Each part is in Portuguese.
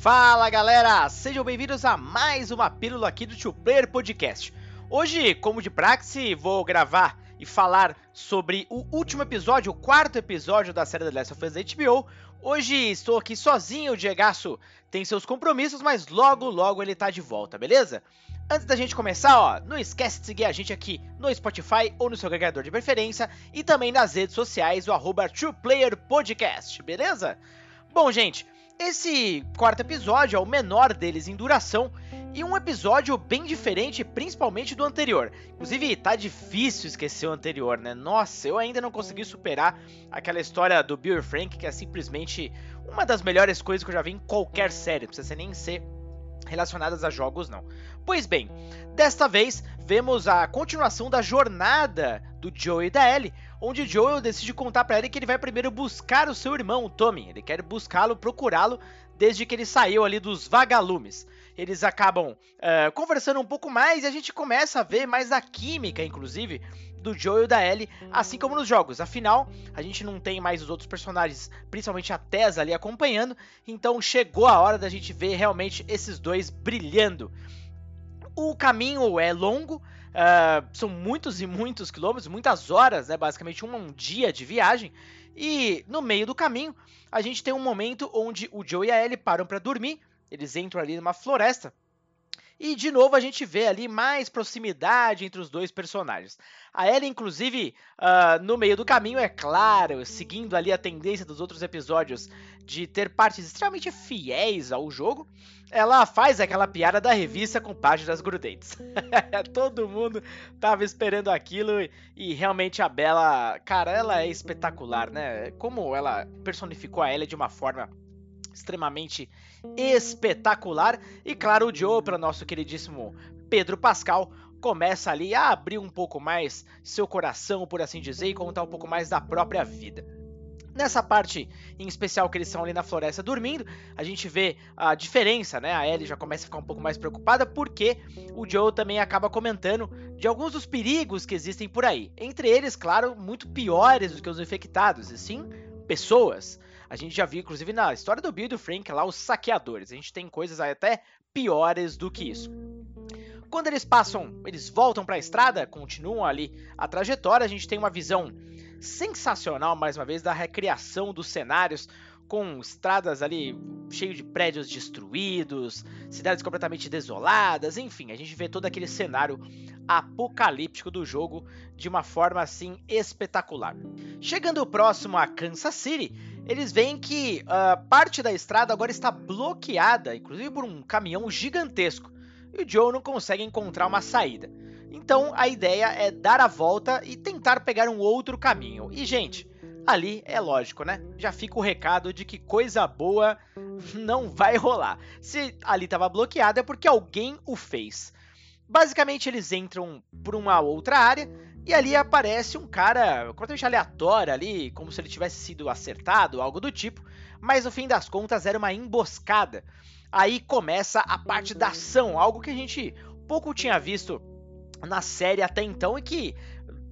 Fala galera, sejam bem-vindos a mais uma pílula aqui do Two Player Podcast. Hoje, como de praxe, vou gravar e falar sobre o último episódio, o quarto episódio da série The Last of Us da HBO. Hoje estou aqui sozinho, o Diegaço tem seus compromissos, mas logo, logo ele tá de volta, beleza? Antes da gente começar, ó, não esquece de seguir a gente aqui no Spotify ou no seu agregador de preferência e também nas redes sociais, o arroba Podcast, beleza? Bom, gente, esse quarto episódio é o menor deles em duração e um episódio bem diferente, principalmente do anterior. Inclusive, tá difícil esquecer o anterior, né? Nossa, eu ainda não consegui superar aquela história do Bill e Frank, que é simplesmente uma das melhores coisas que eu já vi em qualquer série, não precisa nem ser relacionadas a jogos, não. Pois bem, desta vez vemos a continuação da jornada do Joe e da Ellie, onde Joel decide contar para Ellie que ele vai primeiro buscar o seu irmão, o Tommy. Ele quer buscá-lo, procurá-lo, desde que ele saiu ali dos vagalumes. Eles acabam uh, conversando um pouco mais e a gente começa a ver mais a química, inclusive, do Joel e da Ellie, assim como nos jogos. Afinal, a gente não tem mais os outros personagens, principalmente a Tessa ali acompanhando, então chegou a hora da gente ver realmente esses dois brilhando. O caminho é longo, Uh, são muitos e muitos quilômetros, muitas horas, né, basicamente um, um, dia de viagem. E no meio do caminho, a gente tem um momento onde o Joe e a Ellie param para dormir. Eles entram ali numa floresta e de novo a gente vê ali mais proximidade entre os dois personagens. A Ellie, inclusive, uh, no meio do caminho, é claro, seguindo ali a tendência dos outros episódios de ter partes extremamente fiéis ao jogo, ela faz aquela piada da revista com páginas grudentes. Todo mundo tava esperando aquilo e, realmente a Bella, cara, ela é espetacular, né? Como ela personificou a Ellie de uma forma extremamente espetacular. E claro, o Joe, para nosso queridíssimo Pedro Pascal, começa ali a abrir um pouco mais seu coração, por assim dizer, e contar um pouco mais da própria vida. Nessa parte em especial que eles estão ali na floresta dormindo, a gente vê a diferença, né? A Ellie já começa a ficar um pouco mais preocupada porque o Joe também acaba comentando de alguns dos perigos que existem por aí. Entre eles, claro, muito piores do que os infectados, e sim pessoas. A gente já viu, inclusive, na história do Bill e do Frank lá, os saqueadores. A gente tem coisas até piores do que isso. Quando eles passam, eles voltam para a estrada, continuam ali a trajetória, a gente tem uma visão sensacional, mais uma vez, da recriação dos cenários, com estradas ali cheio de prédios destruídos, cidades completamente desoladas, enfim, a gente vê todo aquele cenário apocalíptico do jogo de uma forma assim espetacular. Chegando próximo a Kansas City, eles veem que uh, parte da estrada agora está bloqueada, inclusive por um caminhão gigantesco, e o Joe não consegue encontrar uma saída. Então a ideia é dar a volta e tentar pegar um outro caminho. E gente, ali é lógico, né? Já fica o recado de que coisa boa não vai rolar. Se ali estava bloqueado é porque alguém o fez. Basicamente eles entram por uma outra área e ali aparece um cara completamente aleatório ali, como se ele tivesse sido acertado, algo do tipo, mas no fim das contas era uma emboscada. Aí começa a parte da ação, algo que a gente pouco tinha visto na série até então e que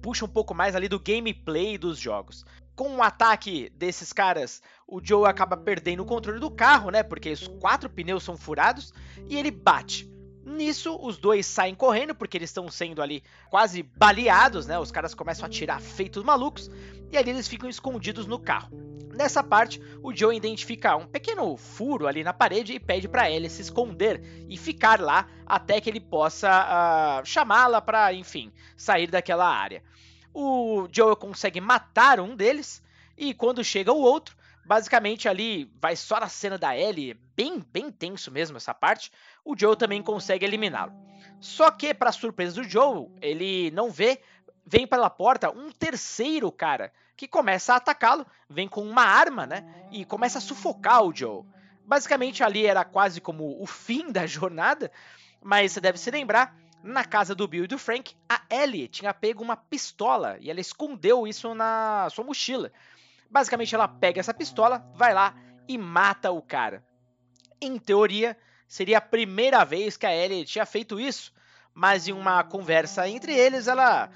puxa um pouco mais ali do gameplay dos jogos. Com o ataque desses caras, o Joe acaba perdendo o controle do carro, né? Porque os quatro pneus são furados e ele bate. Nisso, os dois saem correndo, porque eles estão sendo ali quase baleados, né? Os caras começam a atirar feitos malucos, e ali eles ficam escondidos no carro. Nessa parte, o Joe identifica um pequeno furo ali na parede e pede para Ellie se esconder e ficar lá até que ele possa uh, chamá-la para, enfim, sair daquela área. O Joe consegue matar um deles e quando chega o outro, basicamente ali vai só na cena da Ellie, bem bem tenso mesmo essa parte o Joe também consegue eliminá-lo. Só que, para surpresa do Joe, ele não vê, vem pela porta um terceiro cara que começa a atacá-lo, vem com uma arma, né? E começa a sufocar o Joe. Basicamente, ali era quase como o fim da jornada, mas você deve se lembrar na casa do Bill e do Frank, a Ellie tinha pego uma pistola e ela escondeu isso na sua mochila. Basicamente, ela pega essa pistola, vai lá e mata o cara. Em teoria, seria a primeira vez que a Ellie tinha feito isso, mas em uma conversa entre eles, ela,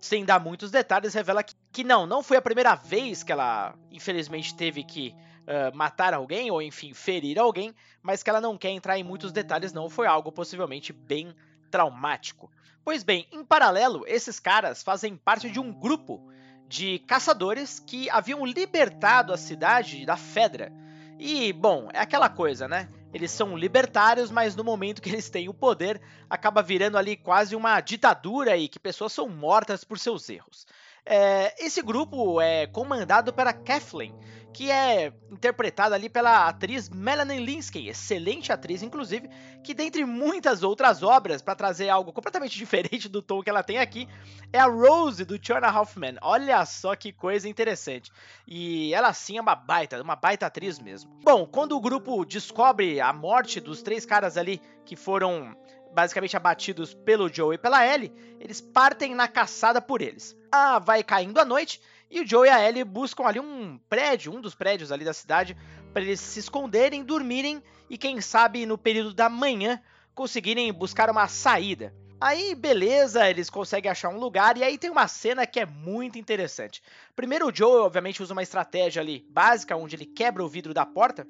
sem dar muitos detalhes, revela que, que não, não foi a primeira vez que ela, infelizmente, teve que uh, matar alguém ou enfim ferir alguém, mas que ela não quer entrar em muitos detalhes não, foi algo possivelmente bem traumático. Pois bem, em paralelo, esses caras fazem parte de um grupo de caçadores que haviam libertado a cidade da Fedra. E, bom, é aquela coisa, né? Eles são libertários, mas no momento que eles têm o poder, acaba virando ali quase uma ditadura e que pessoas são mortas por seus erros. É, esse grupo é comandado pela Kathleen, que é interpretada ali pela atriz Melanie Linsky, excelente atriz, inclusive, que dentre muitas outras obras, para trazer algo completamente diferente do tom que ela tem aqui, é a Rose do Tiana Hoffman. Olha só que coisa interessante. E ela sim é uma baita, uma baita atriz mesmo. Bom, quando o grupo descobre a morte dos três caras ali que foram basicamente abatidos pelo Joe e pela Ellie, eles partem na caçada por eles. Ah, vai caindo a noite e o Joe e a Ellie buscam ali um prédio, um dos prédios ali da cidade, para eles se esconderem, dormirem e quem sabe no período da manhã conseguirem buscar uma saída. Aí, beleza, eles conseguem achar um lugar e aí tem uma cena que é muito interessante. Primeiro, o Joe, obviamente, usa uma estratégia ali básica, onde ele quebra o vidro da porta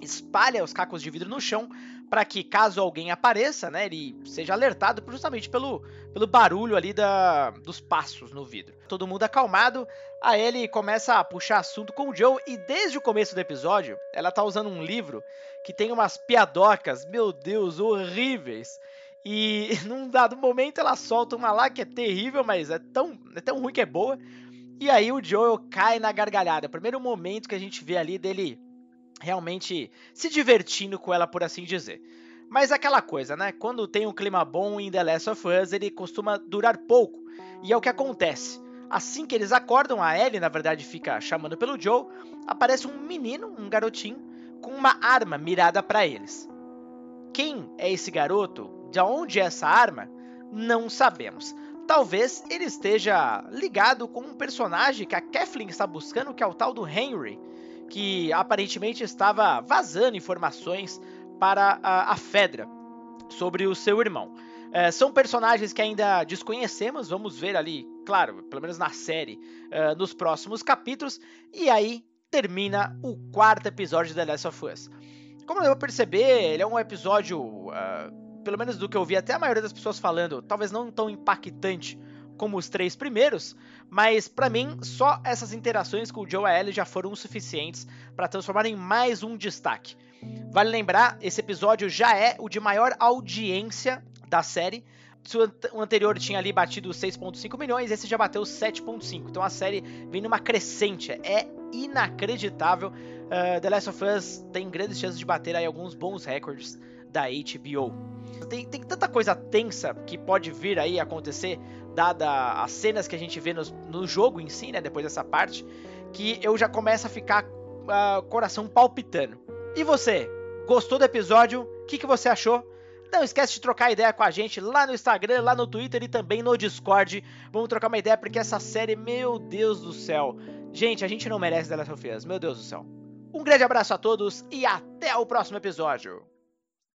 espalha os cacos de vidro no chão para que caso alguém apareça, né, ele seja alertado justamente pelo, pelo barulho ali da, dos passos no vidro. Todo mundo acalmado, a Ellie começa a puxar assunto com o Joe e desde o começo do episódio ela tá usando um livro que tem umas piadocas, meu Deus, horríveis. E num dado momento ela solta uma lá que é terrível, mas é tão, é tão ruim que é boa. E aí o Joel cai na gargalhada. Primeiro momento que a gente vê ali dele realmente se divertindo com ela, por assim dizer. Mas aquela coisa, né? Quando tem um clima bom em The Last of Us, ele costuma durar pouco. E é o que acontece. Assim que eles acordam, a Ellie, na verdade, fica chamando pelo Joe, aparece um menino, um garotinho, com uma arma mirada para eles. Quem é esse garoto? De onde é essa arma? Não sabemos. Talvez ele esteja ligado com um personagem que a Kathleen está buscando, que é o tal do Henry, que aparentemente estava vazando informações para a, a Fedra sobre o seu irmão. É, são personagens que ainda desconhecemos, vamos ver ali, claro, pelo menos na série, uh, nos próximos capítulos, e aí termina o quarto episódio de The Last of Us. Como eu vou perceber, ele é um episódio, uh, pelo menos do que eu vi até a maioria das pessoas falando, talvez não tão impactante como os três primeiros, mas para mim só essas interações com o Joe Ellie já foram suficientes para transformar em mais um destaque. Vale lembrar, esse episódio já é o de maior audiência da série. O anterior tinha ali batido 6.5 milhões, esse já bateu 7.5. Então a série vem numa crescente, é inacreditável. Uh, The Last of Us tem grandes chances de bater aí alguns bons recordes da HBO. Tem, tem tanta coisa tensa que pode vir aí acontecer dada as cenas que a gente vê no, no jogo em si, né, depois dessa parte, que eu já começo a ficar uh, coração palpitando. E você, gostou do episódio? O que, que você achou? Não esquece de trocar ideia com a gente lá no Instagram, lá no Twitter e também no Discord. Vamos trocar uma ideia porque essa série, meu Deus do céu. Gente, a gente não merece The Last of meu Deus do céu. Um grande abraço a todos e até o próximo episódio.